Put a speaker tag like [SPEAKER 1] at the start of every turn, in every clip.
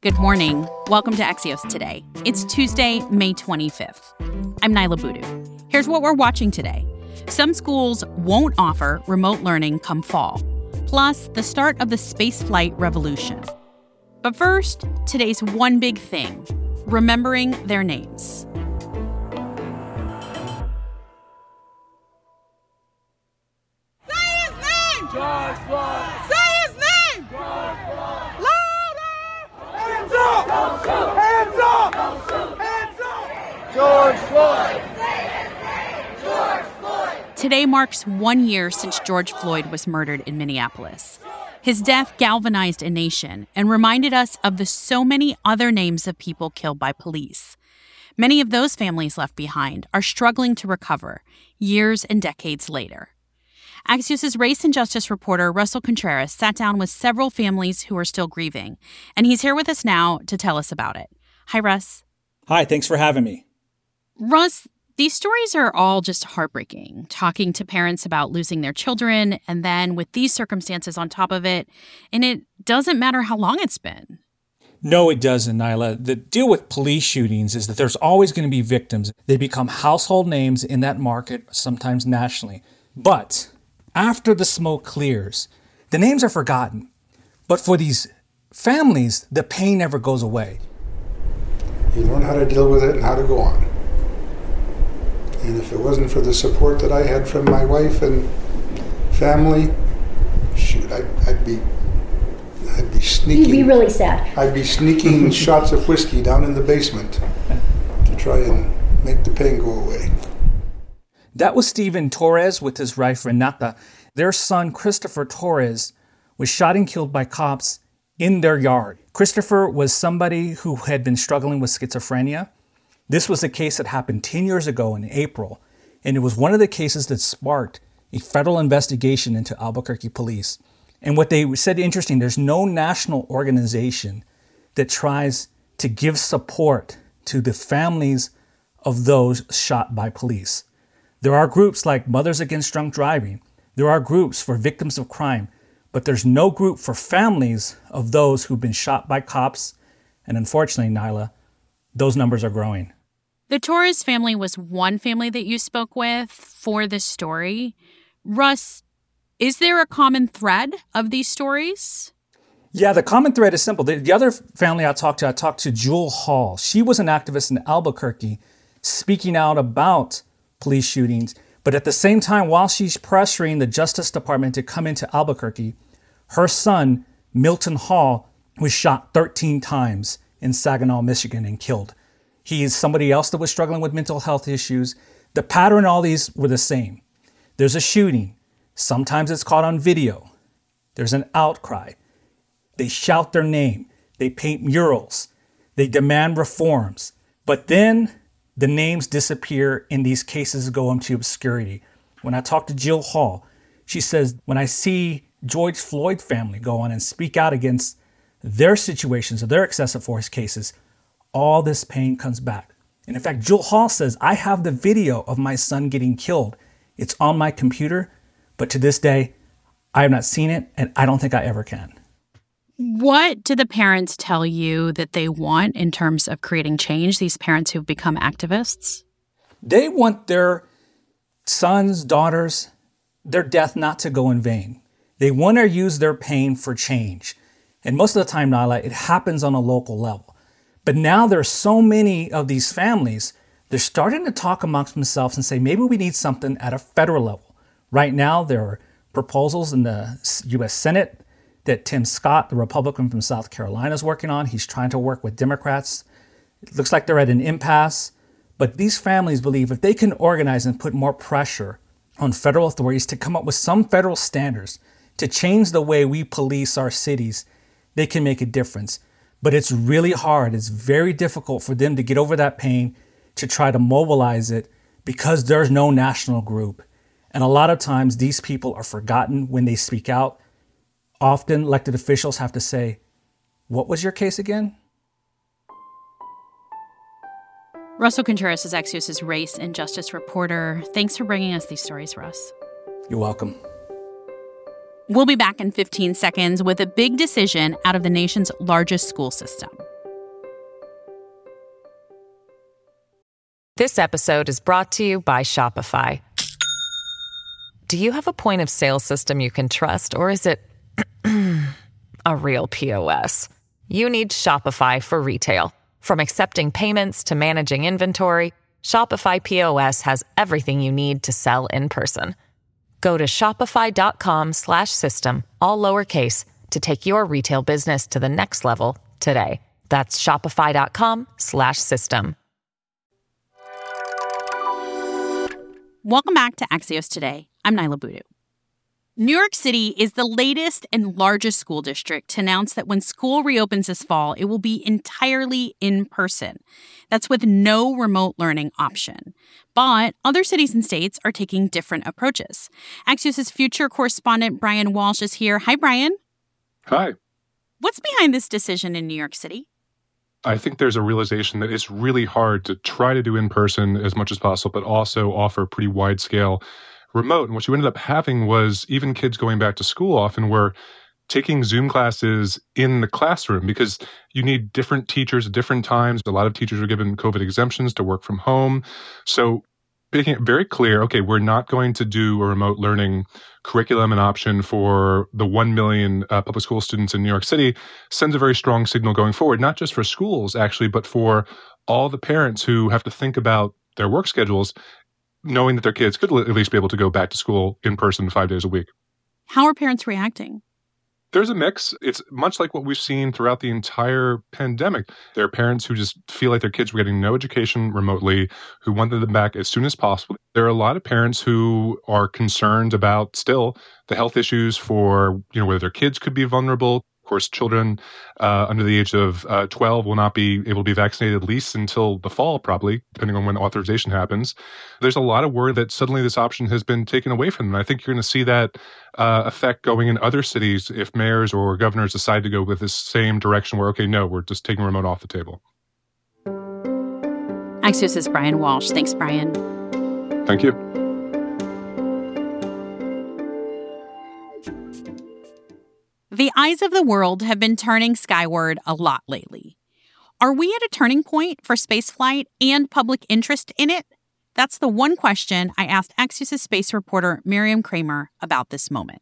[SPEAKER 1] Good morning. Welcome to Axios Today. It's Tuesday, May 25th. I'm Niala Boodhoo. Here's what we're watching today. Some schools won't offer remote learning come fall, plus the start of the spaceflight revolution. But first, today's one big thing remembering their names.
[SPEAKER 2] Say his name! George Floyd! Say his name! George Floyd! Louder! Hands up! Don't shoot! Hands up! Don't shoot! Hands up! George Floyd!
[SPEAKER 1] Today marks one year since George Floyd was murdered in Minneapolis. His death galvanized a nation and reminded us of the so many other names of people killed by police. Many of those families left behind are struggling to recover years and decades later. Axios' race and justice reporter Russell Contreras sat down with several families who are still grieving, and he's here with us now to tell us about it. Hi, Russ.
[SPEAKER 3] Hi, thanks for having me.
[SPEAKER 1] Russ, these stories are all just heartbreaking. Talking to parents about losing their children, and then with these circumstances on top of it, and it doesn't matter how long it's been.
[SPEAKER 3] No, it doesn't, Niala. The deal with police shootings is that there's always going to be victims. They become household names in that market, sometimes nationally. But after the smoke clears, the names are forgotten. But for these families, the pain never goes away.
[SPEAKER 4] You learn how to deal with it and how to go on. And if it wasn't for the support that I had from my wife and family, shoot, I'd, I'd be, I'd be sneaking.
[SPEAKER 5] You'd be really sad.
[SPEAKER 4] I'd be sneaking shots of whiskey down in the basement to try and make the pain go away.
[SPEAKER 3] That was Stephen Torres with his wife Renata. Their son, Christopher Torres, was shot and killed by cops in their yard. Christopher was somebody who had been struggling with schizophrenia. This was a case that happened 10 years ago in April, and it was one of the cases that sparked a federal investigation into Albuquerque police. And what they said interesting, there's no national organization that tries to give support to the families of those shot by police. There are groups like Mothers Against Drunk Driving. There are groups for victims of crime, but there's no group for families of those who've been shot by cops. And unfortunately, Niala, those numbers are growing.
[SPEAKER 1] The Torres family was one family that you spoke with for this story. Russ, is there a common thread of these stories?
[SPEAKER 3] Yeah, the common thread is simple. The, the other family I talked to, I talked to Jewel Hall. She was an activist in Albuquerque speaking out about police shootings. But at the same time, while she's pressuring the Justice Department to come into Albuquerque, her son, Milton Hall, was shot 13 times in Saginaw, Michigan, and killed. He is somebody else that was struggling with mental health issues. The pattern all these were the same. There's a shooting. Sometimes it's caught on video. There's an outcry. They shout their name. They paint murals. They demand reforms. But then the names disappear and these cases go into obscurity. When I talk to Jill Hall, she says, when I see George Floyd family go on and speak out against their situations or their excessive force cases, all this pain comes back. And in fact, Jill Hall says, I have the video of my son getting killed. It's on my computer, but to this day, I have not seen it, and I don't think I ever can.
[SPEAKER 1] What do the parents tell you that they want in terms of creating change, these parents who've become activists?
[SPEAKER 3] They want their sons, daughters, their death not to go in vain. They want to use their pain for change. And most of the time, Niala, it happens on a local level. But now there are so many of these families, they're starting to talk amongst themselves and say, maybe we need something at a federal level. Right now, there are proposals in the US Senate that Tim Scott, the Republican from South Carolina, is working on. He's trying to work with Democrats. It looks like they're at an impasse. But these families believe if they can organize and put more pressure on federal authorities to come up with some federal standards to change the way we police our cities, they can make a difference. But it's really hard. It's very difficult for them to get over that pain, to try to mobilize it because there's no national group. And a lot of times these people are forgotten when they speak out. Often elected officials have to say, What was your case again?
[SPEAKER 1] Russell Contreras is Axios' race and justice reporter. Thanks for bringing us these stories, Russ.
[SPEAKER 3] You're welcome.
[SPEAKER 1] We'll be back in 15 seconds with a big decision out of the nation's largest school system.
[SPEAKER 6] This episode is brought to you by Shopify. Do you have a point of sale system you can trust, or is it a real POS? You need Shopify for retail. From accepting payments to managing inventory, Shopify POS has everything you need to sell in person. Go to shopify.com slash system, all lowercase to take your retail business to the next level today. That's shopify.com slash system.
[SPEAKER 1] Welcome back to Axios Today. I'm Niala Boodhoo. New York City is the latest and largest school district to announce that when school reopens this fall, it will be entirely in person. That's with no remote learning option. But other cities and states are taking different approaches. Axios' future correspondent Bryan Walsh is here. Hi, Bryan.
[SPEAKER 5] Hi.
[SPEAKER 1] What's behind this decision in New York City?
[SPEAKER 5] I think there's a realization that it's really hard to try to do in person as much as possible, but also offer pretty wide scale remote. And what you ended up having was even kids going back to school often were taking Zoom classes in the classroom because you need different teachers at different times. A lot of teachers are given COVID exemptions to work from home. So making it very clear okay, we're not going to do a remote learning curriculum and option for the 1 million uh, public school students in New York City sends a very strong signal going forward, not just for schools, actually, but for all the parents who have to think about their work schedules knowing that their kids could at least be able to go back to school in person five days a week.
[SPEAKER 1] How are parents reacting?
[SPEAKER 5] There's a mix. It's much like what we've seen throughout the entire pandemic. There are parents who just feel like their kids were getting no education remotely, who wanted them back as soon as possible. There are a lot of parents who are concerned about still the health issues for, you know, whether their kids could be vulnerable course, children uh, under the age of uh, 12 will not be able to be vaccinated at least until the fall, probably, depending on when authorization happens. There's a lot of worry that suddenly this option has been taken away from them. I think you're going to see that uh, effect going in other cities if mayors or governors decide to go with this same direction where, okay, no, we're just taking remote off the table.
[SPEAKER 1] Axios is Bryan Walsh. Thanks, Bryan.
[SPEAKER 5] Thank you.
[SPEAKER 1] The eyes of the world have been turning skyward a lot lately. Are we at a turning point for spaceflight and public interest in it? That's the one question I asked Axios' space reporter Miriam Kramer about this moment.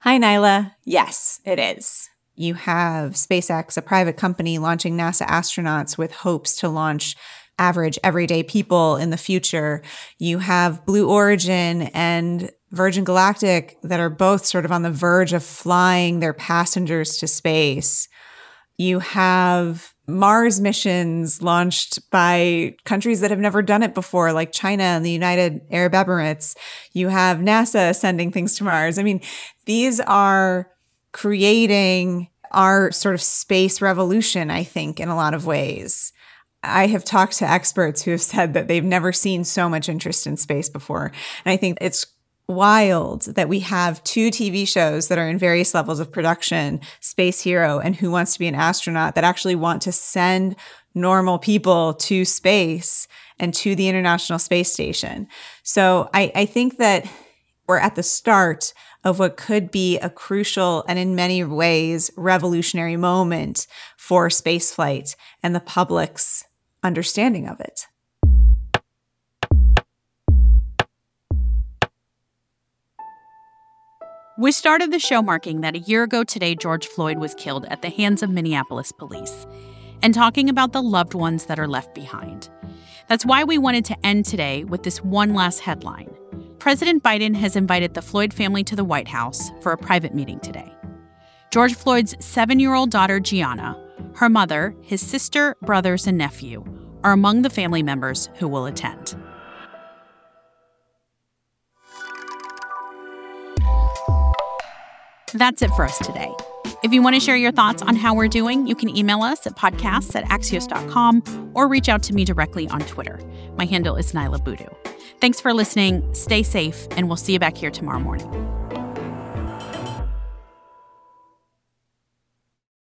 [SPEAKER 7] Hi, Niala. Yes, it is. You have SpaceX, a private company, launching NASA astronauts with hopes to launch average everyday people in the future. You have Blue Origin and Virgin Galactic that are both sort of on the verge of flying their passengers to space. You have Mars missions launched by countries that have never done it before, like China and the United Arab Emirates. You have NASA sending things to Mars. I mean, these are creating our sort of space revolution, I think, in a lot of ways. I have talked to experts who have said that they've never seen so much interest in space before. And I think it's wild that we have two TV shows that are in various levels of production, Space Hero and Who Wants to Be an Astronaut, that actually want to send normal people to space and to the International Space Station. So I, I think that we're at the start of what could be a crucial and in many ways revolutionary moment for spaceflight and the public's understanding of it.
[SPEAKER 1] We started the show marking that a year ago today, George Floyd was killed at the hands of Minneapolis police and talking about the loved ones that are left behind. That's why we wanted to end today with this one last headline. President Biden has invited the Floyd family to the White House for a private meeting today. George Floyd's seven year old daughter, Gianna, her mother, his sister, brothers, and nephew are among the family members who will attend. That's it for us today. If you want to share your thoughts on how we're doing, you can email us at podcasts at axios.com or reach out to me directly on Twitter. My handle is Niala Boodoo. Thanks for listening. Stay safe, and we'll see you back here tomorrow morning.